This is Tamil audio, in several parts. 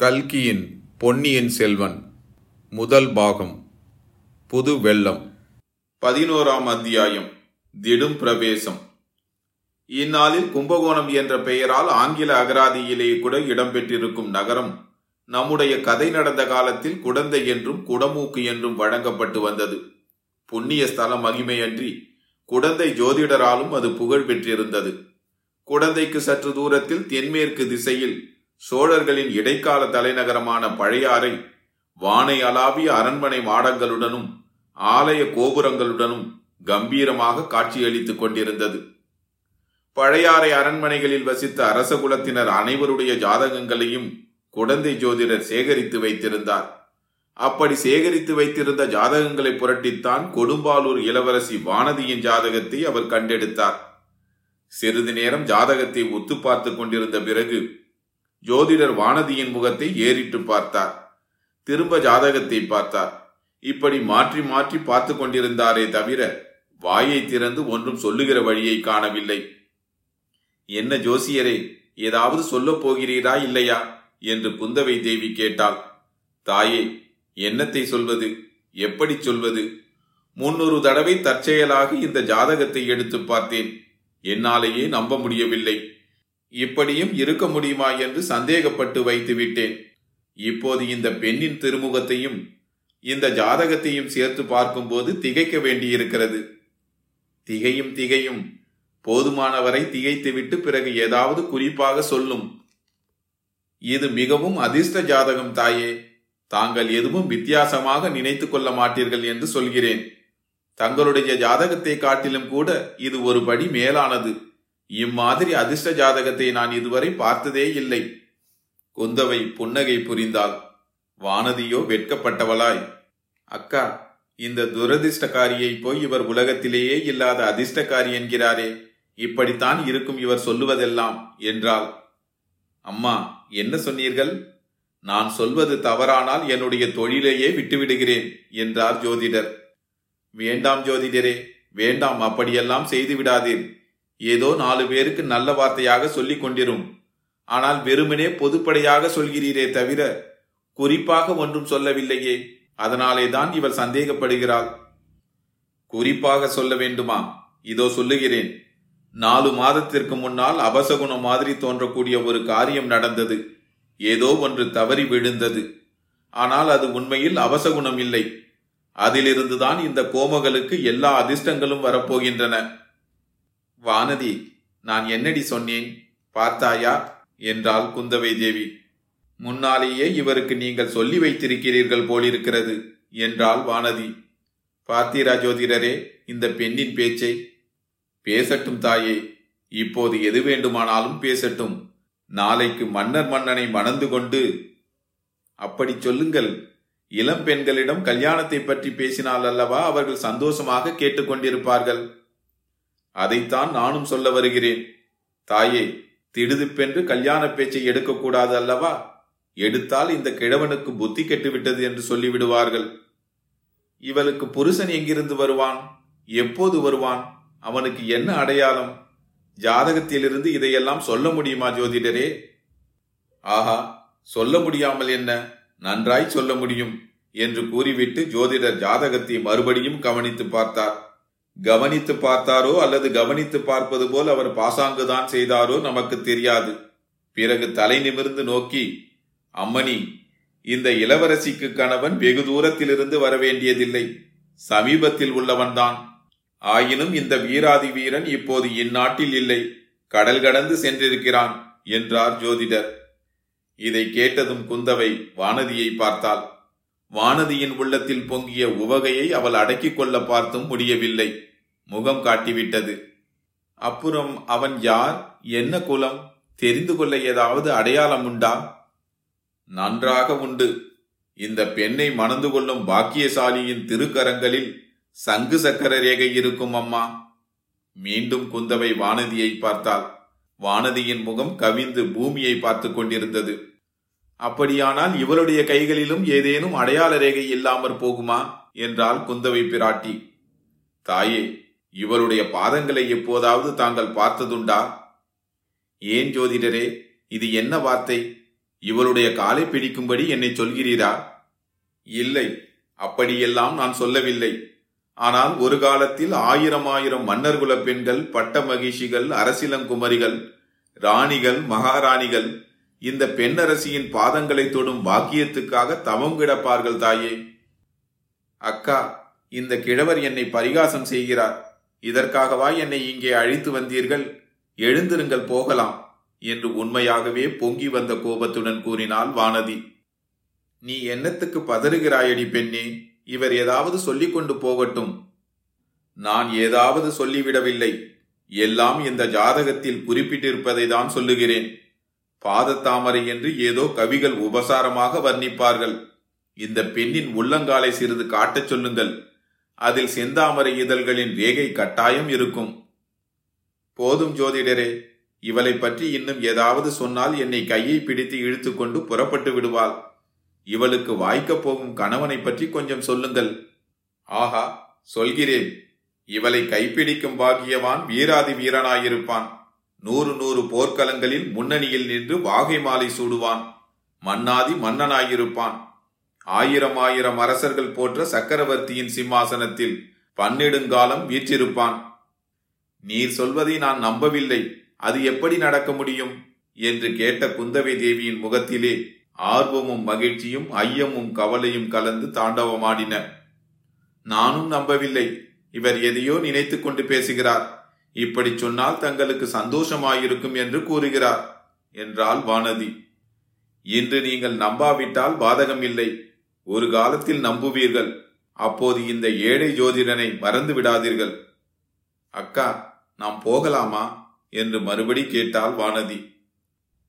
கல்கியின் பொன்னியின் செல்வன் முதல் பாகம் புது வெள்ளம். பதினோராம் அத்தியாயம் திடும் பிரவேசம். இந்நாளில் கும்பகோணம் என்ற பெயரால் ஆங்கில அகராதியிலே கூட இடம்பெற்றிருக்கும் நகரம் நம்முடைய கதை நடந்த காலத்தில் குடந்தை என்றும் குடமூக்கு என்றும் வழங்கப்பட்டு வந்தது. புண்ணிய ஸ்தல மகிமையன்றி குடந்தை ஜோதிடராலும் அது புகழ் பெற்றிருந்தது குடந்தைக்கு சற்று தூரத்தில் தென்மேற்கு திசையில் சோழர்களின் இடைக்கால தலைநகரமான பழையாறை வானை அலாவிய அரண்மனை மாடங்களுடனும் ஆலய கோபுரங்களுடனும் கம்பீரமாக காட்சியளித்துக் கொண்டிருந்தது. பழையாறை அரண்மனைகளில் வசித்த அரச குலத்தினர் அனைவருடைய ஜாதகங்களையும் குடந்தை ஜோதிடர் சேகரித்து வைத்திருந்தார். அப்படி சேகரித்து வைத்திருந்த ஜாதகங்களை புரட்டித்தான் கொடும்பாலூர் இளவரசி வானதியின் ஜாதகத்தை அவர் கண்டெடுத்தார். சிறிது நேரம் ஜாதகத்தை ஒத்து பார்த்து கொண்டிருந்த பிறகு ஜோதிடர் வானதியின் முகத்தை ஏறிட்டு பார்த்தார். திரும்ப ஜாதகத்தை பார்த்தார். இப்படி மாற்றி மாற்றி பார்த்து கொண்டிருந்தாரே தவிர வாயை திறந்து ஒன்றும் சொல்லுகிற வழியை காணவில்லை. என்ன ஜோசியரே ஏதாவது சொல்லப் போகிறீரா இல்லையா? என்று குந்தவை தேவி கேட்டாள். தாயே என்னத்தை சொல்வது? எப்படி சொல்வது? முன்னொரு தடவை தற்செயலாக இந்த ஜாதகத்தை எடுத்து பார்த்தேன். என்னாலேயே நம்ப முடியவில்லை. இப்படியும் இருக்க முடியுமா என்று சந்தேகப்பட்டு வைத்து விட்டேன். இப்போது இந்த பெண்ணின் திருமுகத்தையும் இந்த ஜாதகத்தையும் சேர்த்து பார்க்கும்போது திகைக்க வேண்டியிருக்கிறது. திகையும் திகையும் போதுமானவரை திகைத்துவிட்டு பிறகு ஏதாவது குறிப்பாக சொல்லும். இது மிகவும் அதிர்ஷ்ட ஜாதகம் தாயே. தாங்கள் எதுவும் வித்தியாசமாக நினைத்து கொள்ள மாட்டீர்கள் என்று சொல்கிறேன். தங்களுடைய ஜாதகத்தை காட்டிலும் கூட இது ஒரு படி மேலானது. இம்மாதிரி அதிர்ஷ்ட ஜாதகத்தை நான் இதுவரை பார்த்ததே இல்லை. குந்தவை புன்னகை புரிந்தாள். வானதியோ வெட்கப்பட்டவளாய். அக்கா இந்த துரதிர்ஷ்டக்காரியை போய் இவர் உலகத்திலேயே இல்லாத அதிர்ஷ்டக்காரி என்கிறாரே. இப்படித்தான் இருக்கும் இவர் சொல்லுவதெல்லாம் என்றாள். அம்மா என்ன சொன்னீர்கள்? நான் சொல்வது தவறானால் என்னுடைய தொழிலையே விட்டுவிடுகிறேன் என்றார் ஜோதிடர். வேண்டாம் ஜோதிடரே வேண்டாம் அப்படியெல்லாம் செய்து விடாதீர் ஏதோ நாலு பேருக்கு நல்ல வார்த்தையாக சொல்லிக் கொண்டிரும். ஆனால் வெறுமனே பொதுப்படையாக சொல்கிறீரே தவிர குறிப்பாக ஒன்றும் சொல்லவில்லையே. அதனாலே தான் இவள் சந்தேகப்படுகிறாள். குறிப்பாக சொல்ல வேண்டுமா? இதோ சொல்லுகிறேன். நாலு மாதத்திற்கு முன்னால் அபசகுணம் மாதிரி தோன்றக்கூடிய ஒரு காரியம் நடந்தது. ஏதோ ஒன்று தவறி விழுந்தது. ஆனால் அது உண்மையில் அவசகுணம் இல்லை. அதிலிருந்துதான் இந்த கோமகளுக்கு எல்லா அதிர்ஷ்டங்களும் வரப்போகின்றன. வானதி நான் என்னடி சொன்னேன்? பார்த்தாயா? என்றாள் குந்தவை தேவி. முன்னாலேயே இவருக்கு நீங்கள் சொல்லி வைத்திருக்கிறீர்கள் போலிருக்கிறது என்றாள் வானதி. பார்த்தீரா ஜோதிடரே இந்த பெண்ணின் பேச்சை. பேசட்டும் தாயே இப்போது எது வேண்டுமானாலும் பேசட்டும். நாளைக்கு மன்னர் மன்னனை மணந்து கொண்டு. அப்படி சொல்லுங்கள். இளம் பெண்களிடம் கல்யாணத்தை பற்றி பேசினால் அல்லவா அவர்கள் சந்தோஷமாக கேட்டுக்கொண்டிருப்பார்கள்? அதைத்தான் நானும் சொல்ல வருகிறேன். தாயே திடுதிப்பென்று கல்யாண பேச்சை எடுக்கக்கூடாது அல்லவா? எடுத்தால் இந்த கிழவனுக்கு புத்தி கெட்டுவிட்டது என்று சொல்லிவிடுவார்கள். இவளுக்கு புருஷன் எங்கிருந்து வருவான்? எப்போது வருவான்? அவனுக்கு என்ன அடையாளம்? ஜாதகத்திலிருந்து இதையெல்லாம் சொல்ல முடியுமா ஜோதிடரே? ஆஹா சொல்ல முடியாமல் என்ன? நன்றாய் சொல்ல முடியும் என்று கூறிவிட்டு ஜோதிடர் ஜாதகத்தை மறுபடியும் கவனித்து பார்த்தார். கவனித்து பார்த்தாரோ அல்லது கவனித்து பார்ப்பது போல் அவர் பாசாங்குதான் செய்தாரோ நமக்கு தெரியாது. பிறகு தலை நிமிர்ந்து நோக்கி அம்மணி இந்த இளவரசிக்கு கணவன் வெகு தூரத்திலிருந்து வரவேண்டியதில்லை. சமீபத்தில் உள்ளவன்தான். ஆயினும் இந்த வீராதி வீரன் இப்போது இந்நாட்டில் இல்லை. கடல் கடந்து சென்றிருக்கிறான் என்றார் ஜோதிடர். இதை கேட்டதும் குந்தவை வானதியை பார்த்தாள். வானதியின் உள்ளத்தில் பொங்கிய உவகையை அவள் அடக்கிக் கொள்ள பார்த்தும் முடியவில்லை. முகம் காட்டிவிட்டது. அப்புறம் அவன் யார்? என்ன குலம்? தெரிந்து கொள்ள ஏதாவது அடையாளம் உண்டா? நன்றாக உண்டு. இந்த பெண்ணை மணந்து கொள்ளும் பாக்கியசாலியின் திருக்கரங்களில் சங்கு சக்கர ரேகை இருக்கும் அம்மா. மீண்டும் குந்தவை வானதியை பார்த்தாள். வானதியின் முகம் கவிந்து பூமியை பார்த்து கொண்டிருந்தது. அப்படியானால் இவளுடைய கைகளிலும் ஏதேனும் அடையாள ரேகை இல்லாமற் போகுமா? என்றாள் குந்தவை பிராட்டி. தாயே இவருடைய பாதங்களை எப்போதாவது தாங்கள் பார்த்ததுண்டா? ஏன் ஜோதிடரே இது என்ன வார்த்தை? இவருடைய காலை பிடிக்கும்படி என்னை சொல்கிறீரா? இல்லை அப்படியெல்லாம் நான் சொல்லவில்லை. ஆனால் ஒரு காலத்தில் ஆயிரம் ஆயிரம் மன்னர்குல பெண்கள் பட்ட மகிழ்ச்சிகள் அரசிலங்குமரிகள் ராணிகள் மகாராணிகள் இந்த பெண்ணரசியின் பாதங்களை தொடும் பாக்கியத்துக்காக தவம் கிடப்பார்கள் தாயே. அக்கா இந்த கிழவர் என்னை பரிகாசம் செய்கிறார். இதற்காகவா என்னை இங்கே அழைத்து வந்தீர்கள்? எழுந்திருங்கள் போகலாம் என்று உண்மையாகவே பொங்கி வந்த கோபத்துடன் கூறினாள் வானதி. நீ என்னத்துக்கு பதறுகிறாயடி பெண்ணே? இவர் ஏதாவது சொல்லிக் கொண்டு போகட்டும். நான் ஏதாவது சொல்லிவிடவில்லை. எல்லாம் இந்த ஜாதகத்தில் குறிப்பிட்டிருப்பதை தான் சொல்லுகிறேன். பாதத்தாமரை என்று ஏதோ கவிகள் உபசாரமாக வர்ணிப்பார்கள். இந்த பெண்ணின் உள்ளங்காலை சிறிது காட்டச் சொல்லுங்கள். அதில் செந்தாமரை இதழ்களின் ரேகை கட்டாயம் இருக்கும். போதும் ஜோதிடரே இவளை பற்றி இன்னும் ஏதாவது சொன்னால் என்னை கையை பிடித்து இழுத்துக்கொண்டு புறப்பட்டு விடுவாள். இவளுக்கு வாய்க்கப் போகும் கணவனை பற்றி கொஞ்சம் சொல்லுங்கள். ஆஹா சொல்கிறேன். இவளை கைப்பிடிக்கும் பாகியவான் வீராதி வீரனாயிருப்பான். நூறு நூறு போர்க்களங்களில் முன்னணியில் நின்று வாகை மாலை சூடுவான். மன்னாதி மன்னனாயிருப்பான். ஆயிரம் ஆயிரம் அரசர்கள் போன்ற சக்கரவர்த்தியின் சிம்மாசனத்தில் பன்னெடுங்காலம் வீற்றிருப்பான். நீர் சொல்வதை நான் நம்பவில்லை. அது எப்படி நடக்க முடியும்? என்று கேட்ட குந்தவை தேவியின் முகத்திலே ஆர்வமும் மகிழ்ச்சியும் ஐயமும் கவலையும் கலந்து தாண்டவமாடின. நானும் நம்பவில்லை. இவர் எதையோ நினைத்துக் கொண்டு பேசுகிறார். இப்படி சொன்னால் தங்களுக்கு சந்தோஷமாயிருக்கும் என்று கூறுகிறார் என்றாள் வானதி. இன்று நீங்கள் நம்பாவிட்டால் பாதகம் இல்லை ஒரு காலத்தில் நம்புவீர்கள். அப்போது இந்த ஏழை ஜோதிடனை மறந்து விடாதீர்கள். அக்கா நாம் போகலாமா? என்று மறுபடி கேட்டாள் வானதி.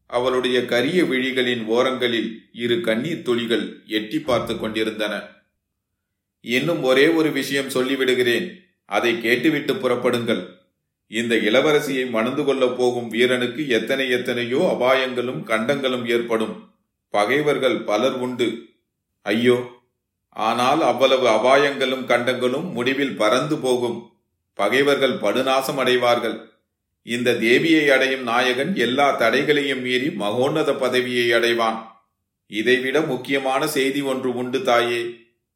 அவளுடைய கரிய விழிகளின் ஓரங்களில் இரு கண்ணீர் துளிகள் எட்டி பார்த்து கொண்டிருந்தன. இன்னும் ஒரே ஒரு விஷயம் சொல்லிவிடுகிறேன். அதை கேட்டுவிட்டு புறப்படுங்கள். இந்த இளவரசியை மணந்து கொள்ளப் போகும் வீரனுக்கு எத்தனை எத்தனையோ அபாயங்களும் கண்டங்களும் ஏற்படும். பகைவர்கள் பலர் உண்டு. ஐயோ ஆனால் அவ்வளவு அபாயங்களும் கண்டங்களும் முடிவில் பறந்து போகும். பகைவர்கள் படுநாசம் அடைவார்கள் இந்த தேவியை அடையும் நாயகன் எல்லா தடைகளையும் மீறி மகோன்னத பதவியை அடைவான். இதைவிட முக்கியமான செய்தி ஒன்று உண்டு தாயே.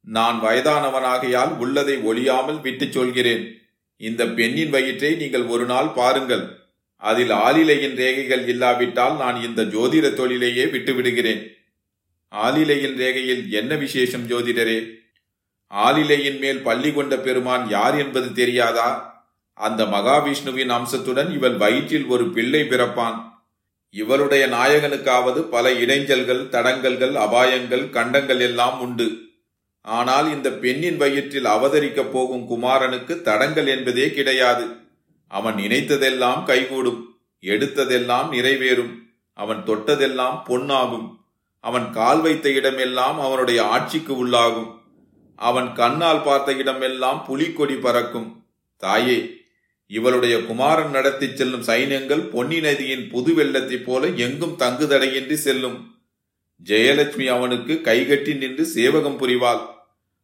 நான் வயதானவனாகையால் உள்ளதை ஒளியாமல் விட்டுச் சொல்கிறேன். இந்த பெண்ணின் வயிற்றை நீங்கள் ஒரு நாள் பாருங்கள். அதில் ஆலிலையின் ரேகைகள் இல்லாவிட்டால் நான் இந்த ஜோதிட தொழிலையே விட்டுவிடுகிறேன். ஆலிலையின் ரேகையில் என்ன விசேஷம் ஜோதிடரே? ஆலிலையின் மேல் பள்ளி கொண்ட பெருமான் யார் என்பது தெரியாதா? அந்த மகாவிஷ்ணுவின் அம்சத்துடன் இவள் வயிற்றில் ஒரு பிள்ளை பிறப்பான். இவளுடைய நாயகனுக்காவது பல இடைஞ்சல்கள் தடங்கல்கள் அபாயங்கள் கண்டங்கள் எல்லாம் உண்டு. ஆனால் இந்த பெண்ணின் வயிற்றில் அவதரிக்கப் போகும் குமாரனுக்கு தடங்கள் என்பதே கிடையாது. அவன் நினைத்ததெல்லாம் கைகூடும். எடுத்ததெல்லாம் நிறைவேறும். அவன் தொட்டதெல்லாம் பொன்னாகும். அவன் கால் வைத்த இடமெல்லாம் அவனுடைய ஆட்சிக்கு உள்ளாகும். அவன் கண்ணால் பார்த்த இடமெல்லாம் புலிக்கொடி பறக்கும். தாயே இவளுடைய குமாரன் நடத்திச் செல்லும் சைன்யங்கள் பொன்னி நதியின் புது வெள்ளத்தைப் போல எங்கும் தங்குதடையின்றி செல்லும். ஜெயலட்சுமி அவனுக்கு கைகட்டி நின்று சேவகம் புரிவாள்.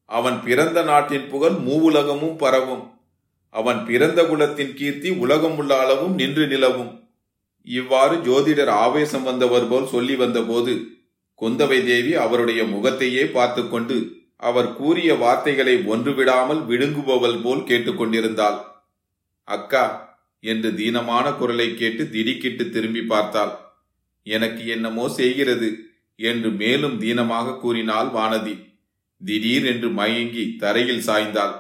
அவன் பிறந்த நாட்டின் புகழ் மூவுலகமும் பரவும். அவன் பிறந்த குலத்தின் கீர்த்தி உலகம் உள்ள அளவும் நின்று நிலவும். இவ்வாறு ஜோதிடர் ஆவேசம் வந்தவர் போல் சொல்லி வந்தபோது குந்தவை தேவி அவருடைய முகத்தையே பார்த்து கொண்டு அவர் கூறிய வார்த்தைகளை ஒன்றுவிடாமல் விழுங்குபவள் போல் கேட்டுக்கொண்டிருந்தாள். அக்கா என்று தீனமான குரலை கேட்டு திடுக்கிட்டு திரும்பி பார்த்தாள். எனக்கு என்னமோ செய்கிறது என்று மேலும் தீனமாக கூறினாள் வானதி. திடீர் என்று மயங்கி தரையில் சாய்ந்தாள்.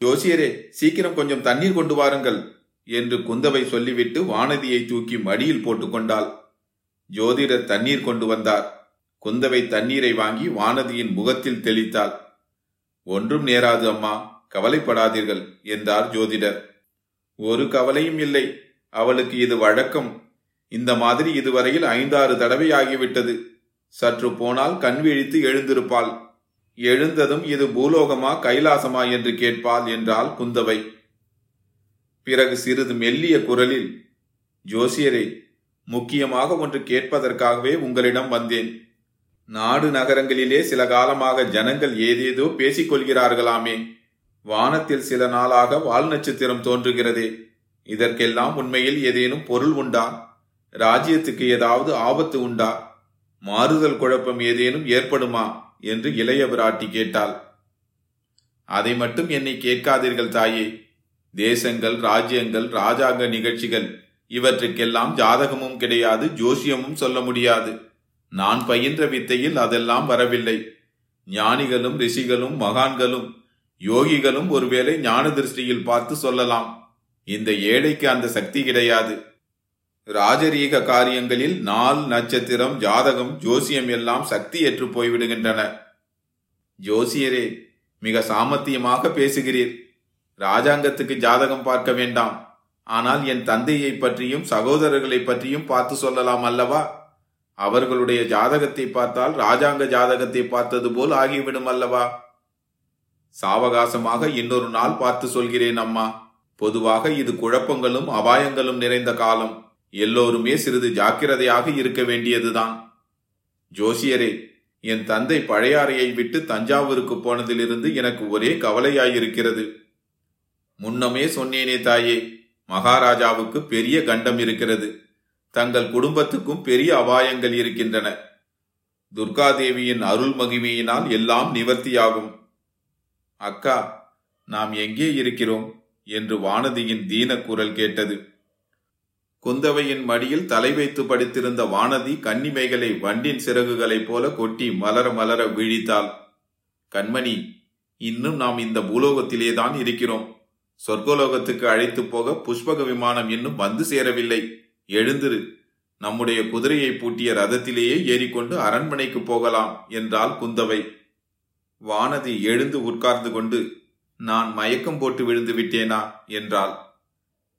ஜோசியரே சீக்கிரம் கொஞ்சம் தண்ணீர் கொண்டு வாருங்கள் என்று குந்தவை சொல்லிவிட்டு வானதியை தூக்கி மடியில் போட்டுக்கொண்டாள் ஜோதிடர் தண்ணீர் கொண்டு வந்தார். குந்தவை தண்ணீரை வாங்கி வானதியின் முகத்தில் தெளித்தாள். ஒன்றும் நேராது அம்மா கவலைப்படாதீர்கள் என்றார் ஜோதிடர். ஒரு கவலையும் இல்லை அவளுக்கு இது வழக்கம். இந்த மாதிரி இதுவரையில் ஐந்தாறு தடவை ஆகிவிட்டது. சற்று போனால் கண் விழித்து எழுந்திருப்பாள். எழுந்ததும் இது பூலோகமா கைலாசமா என்று கேட்பாள் என்றாள் குந்தவை. பிறகு சிறிது மெல்லிய குரலில் ஜோசியரே முக்கியமாக ஒன்று கேட்பதற்காகவே உங்களிடம் வந்தேன். நாடு நகரங்களிலே சில காலமாக ஜனங்கள் ஏதேதோ பேசிக் கொள்கிறார்களாமே. வானத்தில் சில நாளாக வால் நட்சத்திரம் தோன்றுகிறதே. இதற்கெல்லாம் உண்மையில் ஏதேனும் பொருள் உண்டா? ராஜ்யத்துக்கு ஏதாவது ஆபத்து உண்டா? மாறுதல் குழப்பம் ஏதேனும் ஏற்படுமா? என்று இளைய பிராட்டி கேட்டாள். அதை மட்டும் என்னை கேட்காதீர்கள் தாயே. தேசங்கள் ராஜ்யங்கள் ராஜாங்க நிகழ்ச்சிகள் இவற்றுக்கெல்லாம் ஜாதகமும் கிடையாது ஜோசியமும் சொல்ல முடியாது. நான் பயின்ற வித்தையில் அதெல்லாம் வரவில்லை. ஞானிகளும் ரிஷிகளும் மகான்களும் யோகிகளும் ஒருவேளை ஞான திருஷ்டியில் பார்த்து சொல்லலாம். இந்த ஏழைக்கு அந்த சக்தி கிடையாது. ராஜரீக காரியங்களில் நாள் நட்சத்திரம் ஜாதகம் ஜோசியம் எல்லாம் சக்தி ஏற்று போய்விடுகின்றன. ஜோசியரே மிக சாமர்த்தியமாக பேசுகிறீர். ராஜாங்கத்துக்கு ஜாதகம் பார்க்க வேண்டாம். ஆனால் என் தந்தையை பற்றியும் சகோதரர்களை பற்றியும் பார்த்து சொல்லலாம் அல்லவா? அவர்களுடைய ஜாதகத்தை பார்த்தால் ராஜாங்க ஜாதகத்தை பார்த்தது போல் ஆகிவிடும் அல்லவா? சாவகாசமாக இன்னொரு நாள் பார்த்து சொல்கிறேன் அம்மா. பொதுவாக இது குழப்பங்களும் அபாயங்களும் நிறைந்த காலம். எல்லோருமே சிறிது ஜாக்கிரதையாக இருக்க வேண்டியதுதான். ஜோசியரே என் தந்தை பழையாறையை விட்டு தஞ்சாவூருக்கு போனதிலிருந்து எனக்கு ஒரே கவலையாயிருக்கிறது. முன்னமே சொன்னேனே தாயே மகாராஜாவுக்கு பெரிய கண்டம் இருக்கிறது. தங்கள் குடும்பத்துக்கும் பெரிய அபாயங்கள் இருக்கின்றன. துர்காதேவியின் அருள் மகிமையினால் எல்லாம் நிவர்த்தியாகும். அக்கா நாம் எங்கே இருக்கிறோம்? என்று வானதியின் தீன குரல் கேட்டது. குந்தவையின் மடியில் தலை வைத்து படுத்திருந்த வானதி கன்னிமைகளை வண்டின் சிறகுகளைப் போல கொட்டி மலர மலர விழித்தாள். கண்மணி இன்னும் நாம் இந்த பூலோகத்திலே தான் இருக்கிறோம். சொர்க்கலோகத்துக்கு அழைத்து போக புஷ்பக விமானம் இன்னும் வந்து சேரவில்லை. எழுந்திரு. நம்முடைய குதிரையை பூட்டிய ரதத்திலேயே ஏறிக்கொண்டு அரண்மனைக்கு போகலாம் என்றாள் குந்தவை. வானதி எழுந்து உட்கார்ந்து கொண்டு நான் மயக்கம் போட்டு விழுந்து விட்டேனா? என்றாள்.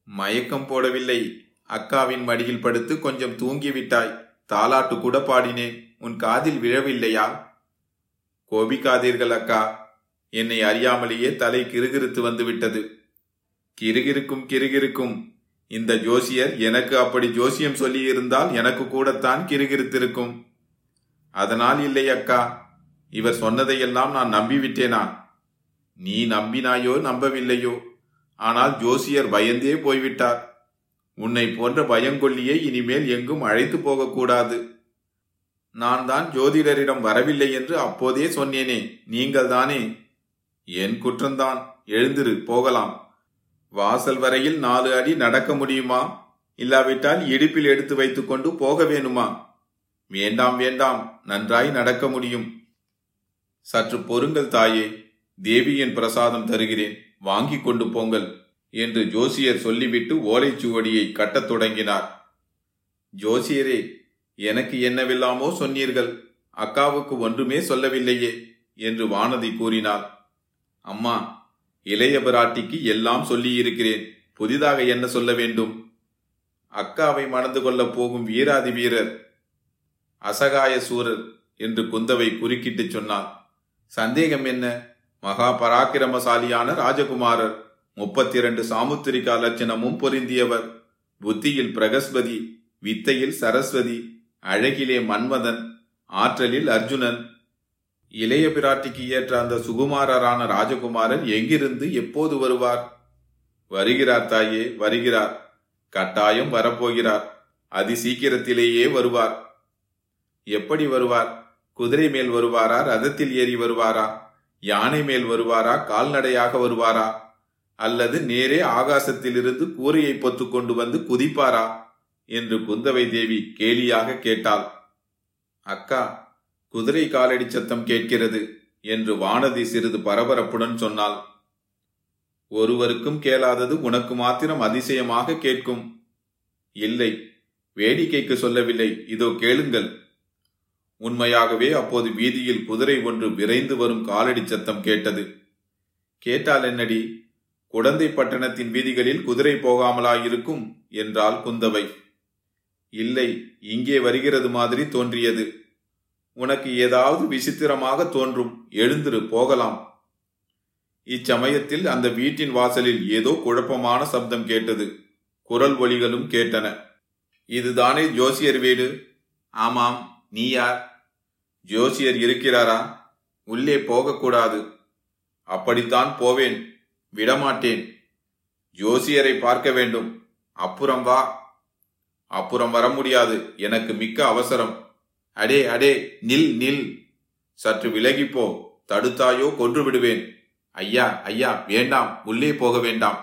மயக்கம் போடவில்லை. அக்காவின் மடியில் படுத்து கொஞ்சம் தூங்கிவிட்டாய் தாலாட்டு கூட பாடினேன். உன் காதில் விழவில்லையா? கோபிக்காதீர்கள் அக்கா. என்னை அறியாமலேயே தலை கிருகிருத்து வந்து விட்டது. கிருகிருக்கும் கிருகிருக்கும். இந்த ஜோசியர் எனக்கு அப்படி ஜோசியம் சொல்லியிருந்தால் எனக்கு கூடத்தான் கிருகிருத்திருக்கும். அதனால் இல்லை அக்கா இவர் சொன்னதையெல்லாம் நான் நம்பிவிட்டேனா? நீ நம்பினாயோ நம்பவில்லையோ? ஆனால் ஜோசியர் பயந்தே போய்விட்டார். உன்னை போன்ற பயங்கொல்லியை இனிமேல் எங்கும் அழைத்து போகக்கூடாது. நான் தான் ஜோதிடரிடம் வரவில்லை என்று அப்போதே சொன்னேனே நீங்கள் தானே என் குற்றம்தான். எழுந்திரு போகலாம். வாசல் வரையில் நாலு அடி நடக்க முடியுமா? இல்லாவிட்டால் இடுப்பில் எடுத்து வைத்துக்கொண்டு போக வேணுமா? வேண்டாம் வேண்டாம் நன்றாய் நடக்க முடியும். சற்று பொறுங்கள் தாயே தேவியின் பிரசாதம் தருகிறேன். வாங்கிக் கொண்டு போங்கள் என்று ஜோசியர் சொல்லிவிட்டு ஓலைச்சுவடியை கட்டத் தொடங்கினார். ஜோசியரே எனக்கு என்னவெல்லாமோ சொன்னீர்கள். அக்காவுக்கு ஒன்றுமே சொல்லவில்லையே என்று வானதி கூறினாள். அம்மா இளைய பிராட்டிக்கு எல்லாம் சொல்லியிருக்கிறேன். புதிதாக என்ன சொல்ல வேண்டும்? அக்காவை மணந்து கொள்ளப் போகும் வீராதி வீரர் அசகாய சூரர் என்று குந்தவை குறுக்கிட்டு சொன்னான் சந்தேகம் என்ன? மகா பராக்கிரமசாலியான ராஜகுமாரர் முப்பத்தி இரண்டு சாமுத்திரிகா லட்சணமும் பொருந்தியவர். புத்தியில் பிரகஸ்பதி வித்தையில் சரஸ்வதி அழகிலே மன்மதன் ஆற்றலில் அர்ஜுனன் இளைய பிராட்டிக்கு ஏற்ற அந்த சுகுமாரரான ராஜகுமாரன் எங்கிருந்து எப்போது வருவார்? வருகிறார் தாயே வருகிறார். கட்டாயம் வரப்போகிறார். அதி சீக்கிரத்திலேயே வருவார். எப்படி வருவார்? குதிரை மேல் வருவாரா? ரதத்தில் ஏறி வருவாரா? யானை மேல் வருவாரா? கால்நடையாக வருவாரா? அல்லது நேரே ஆகாசத்திலிருந்து கூரையை பொத்து கொண்டு வந்து குதிப்பாரா? என்று குந்தவை தேவி கேலியாக கேட்டாள். அக்கா குதிரை காலடி சத்தம் கேட்கிறது என்று வானதி சிறிது பரபரப்புடன் சொன்னாள். ஒருவருக்கும் கேளாதது உனக்கு மாத்திரம் அதிசயமாக கேட்கும். இல்லை வேடிக்கைக்கு சொல்லவில்லை. இதோ கேளுங்கள். உண்மையாகவே அப்போது வீதியில் குதிரை ஒன்று விரைந்து வரும் காலடி சத்தம் கேட்டது. கேட்டால் என்னடி? குடந்தை பட்டணத்தின் வீதிகளில் குதிரை போகாமலாயிருக்கும் என்றாள் குந்தவை. இல்லை இங்கே வருகிறது மாதிரி தோன்றியது. உனக்கு ஏதாவது விசித்திரமாக தோன்றும் எழுந்திரு போகலாம். இச்சமயத்தில் அந்த வீட்டின் வாசலில் ஏதோ குழப்பமான சப்தம் கேட்டது. குரல் ஒலிகளும் கேட்டன. இதுதானே ஜோசியர் வீடு? ஆமாம். நீ யார்? ஜோசியர் இருக்கிறாரா? உள்ளே போகக்கூடாது. அப்படித்தான் போவேன். விடமாட்டேன். ஜோசியரை பார்க்க வேண்டும். அப்புறம் வா. அப்புறம் வர முடியாது. எனக்கு மிக்க அவசரம். அடே அடே நில் நில். சற்று விலகிப்போ தடுத்தாயோ கொன்று விடுவேன் ஐயா ஐயா வேண்டாம் உள்ளே போக வேண்டாம்.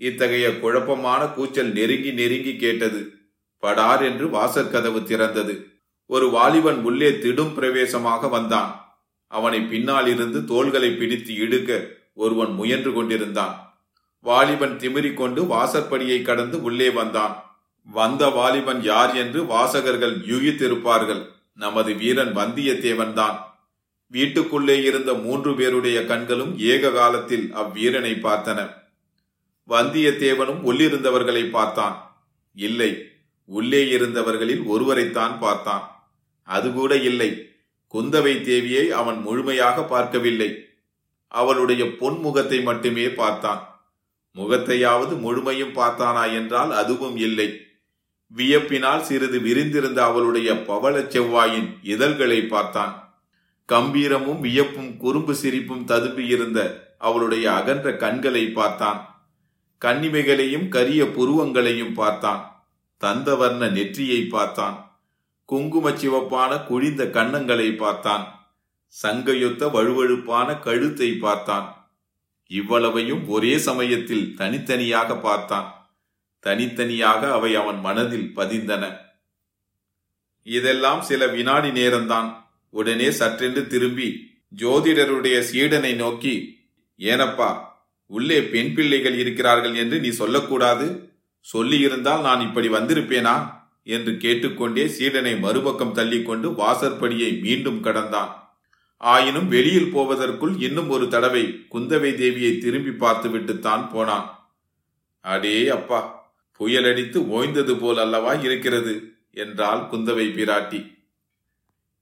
இத்தகைய குழப்பமான கூச்சல் நெருங்கி நெருங்கி கேட்டது. படார் என்று வாசற்கதவு திறந்தது. ஒரு வாலிபன் உள்ளே திடும் பிரவேசமாக வந்தான். அவனை பின்னால் இருந்து தோள்களை பிடித்து இழுக்க ஒருவன் முயன்று கொண்டிருந்தான். வாலிபன் திமிரிக்கொண்டு வாசற்படியை கடந்து உள்ளே வந்தான். வந்த வாலிபன் யார் என்று வாசகர்கள் யூகித்திருப்பார்கள். நமது வீரன் வந்தியத்தேவன் தான் வீட்டுக்குள்ளே இருந்த மூன்று பேருடைய கண்களும் ஏக காலத்தில் அவ்வீரனை பார்த்தன. வந்தியத்தேவனும் உள்ளிருந்தவர்களை பார்த்தான். இல்லை உள்ளே இருந்தவர்களில் ஒருவரைத்தான் பார்த்தான். அது கூட இல்லை குந்தவை தேவியை அவன் முழுமையாக பார்க்கவில்லை. அவளுடைய பொன்முகத்தை மட்டுமே பார்த்தான். முகத்தையாவது முழுமையும் பார்த்தானா என்றால் அதுவும் இல்லை. வியப்பினால் சிறிது விரிந்திருந்த அவளுடைய பவள செவ்வாயின் இதழ்களை பார்த்தான். கம்பீரமும் வியப்பும் குறும்பு சிரிப்பும் ததும்பியிருந்த அவளுடைய அகன்ற கண்களை பார்த்தான். கன்னிமைகளையும் கரிய புருவங்களையும் பார்த்தான். தந்தவர்ண நெற்றியை பார்த்தான். குங்கும சிவப்பான குழிந்த கன்னங்களை பார்த்தான். சங்கையொத்த வழுவழுப்பான கழுத்தை பார்த்தான். இவ்வளவையும் ஒரே சமயத்தில் தனித்தனியாக பார்த்தான். தனித்தனியாக அவை அவன் மனதில் பதிந்தன. இதெல்லாம் சில வினாடி நேரம்தான். உடனே சற்றென்று திரும்பி ஜோதிடருடைய சீடனை நோக்கி ஏனப்பா உள்ளே பெண் பிள்ளைகள் இருக்கிறார்கள் என்று நீ சொல்லக்கூடாது. சொல்லியிருந்தால் நான் இப்படி வந்திருப்பேனா? என்று கேட்டுக்கொண்டே சீடனை மறுபக்கம் தள்ளிக்கொண்டு வாசற்படியை மீண்டும் கடந்தான். ஆயினும் வெளியில் போவதற்குள் இன்னும் ஒரு தடவை குந்தவை தேவியை திரும்பி பார்த்துவிட்டுத்தான் போனான். அடே அப்பா புயலடித்து ஓய்ந்தது போல் அல்லவா இருக்கிறது? என்றாள் குந்தவை பிராட்டி.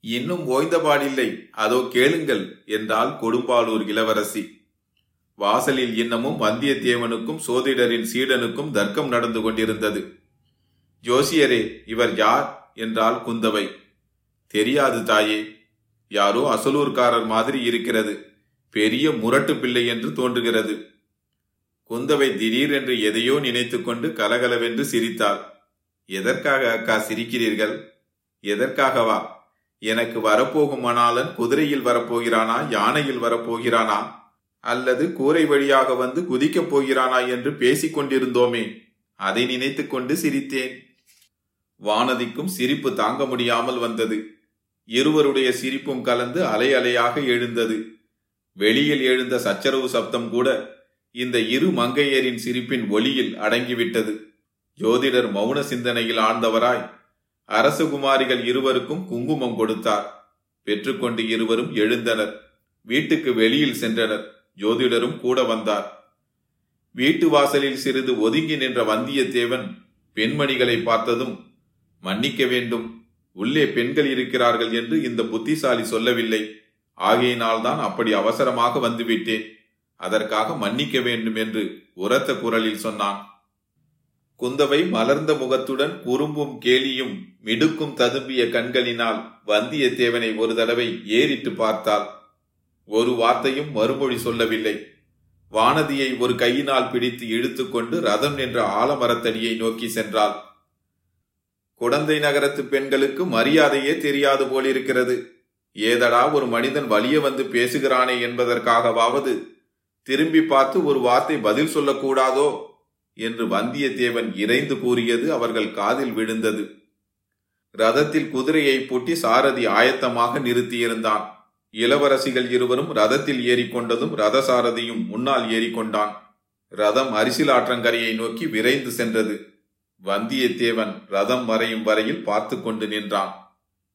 இன்னும் ஓய்ந்தபாடில்லை அதோ கேளுங்கள் என்றாள் கொடும்பாளூர் இளவரசி. வாசலில் இன்னமும் வந்தியத்தேவனுக்கும் சோதிடரின் சீடனுக்கும் தர்க்கம் நடந்து கொண்டிருந்தது. ஜோசியரே இவர் யார்? என்றாள் குந்தவை. தெரியாது தாயே. யாரோ அசலூர்காரர் மாதிரி இருக்கிறது. பெரிய முரட்டு பிள்ளை என்று தோன்றுகிறது. குந்தவை திடீரென்று எதையோ நினைத்துக்கொண்டு கலகலவென்று சிரித்தாள். எதற்காக அக்கா சிரிக்கிறீர்கள்? எதற்காகவா? எனக்கு வரப்போகும் மணாளன் குதிரையில் வரப்போகிறானா யானையில் வரப்போகிறானா? அல்லது கூரை வழியாக வந்து குதிக்கப் போகிறானா என்று பேசிக் கொண்டிருந்தோமே அதை நினைத்துக்கொண்டு சிரித்தேன். வானதிக்கும் சிரிப்பு தாங்க முடியாமல் வந்தது. இருவருடைய சிரிப்பும் கலந்து அலை அலையாக எழுந்தது. வெளியில் எழுந்த சச்சரவு சப்தம் கூட இந்த இரு மங்கையரின் சிரிப்பின் ஒளியில் அடங்கிவிட்டது. ஜோதிடர் மௌன சிந்தனையில் ஆழ்ந்தவராய் அரசகுமாரிகள் இருவருக்கும் குங்குமம் கொடுத்தார். பெற்றுக்கொண்டு இருவரும் எழுந்தனர். வீட்டுக்கு வெளியில் சென்றனர். ஜோதிடரும் கூட வந்தார். வீட்டு வாசலில் சிறிது ஒதுங்கி நின்ற வந்தியத்தேவன் பெண்மணிகளை பார்த்ததும் மன்னிக்க வேண்டும். உள்ளே பெண்கள் இருக்கிறார்கள் என்று இந்த புத்திசாலி சொல்லவில்லை. ஆகையினால்தான் அப்படி அவசரமாக வந்துவிட்டேன். அதற்காக மன்னிக்க வேண்டும் என்று உரத்த குரலில் சொன்னான். குந்தவை மலர்ந்த முகத்துடன் குறும்பும் கேலியும் மிடுக்கும் ததும்பிய கண்களினால் வந்தியத்தேவனை ஒரு தடவை ஏறிட்டு பார்த்தாள். ஒரு வார்த்தையும் மறுமொழி சொல்லவில்லை. வானதியை ஒரு கையினால் பிடித்து இழுத்துக்கொண்டு ரதம் என்ற ஆலமரத்தடியை நோக்கி சென்றாள். குடந்தை நகரத்து பெண்களுக்கு மரியாதையே தெரியாது போலிருக்கிறது. ஏதடா ஒரு மனிதன் வலிய வந்து பேசுகிறானே என்பதற்காகவாவது திரும்பி பார்த்து ஒரு வார்த்தை பதில் சொல்லக்கூடாதோ? என்று வந்தியத்தேவன் இறைந்து கூறியது அவர்கள் காதில் விழுந்தது. ரதத்தில் குதிரையை பூட்டி சாரதி ஆயத்தமாக நிறுத்தியிருந்தான். இளவரசிகள் இருவரும் ரதத்தில் ஏறிக்கொண்டதும் ரதசாரதியும் முன்னால் ஏறிக்கொண்டான். ரதம் அரிசிலாற்றங்கரையை நோக்கி விரைந்து சென்றது. வந்தியத்தேவன் ரதம் வரையும் வரையில் பார்த்து கொண்டு நின்றான்.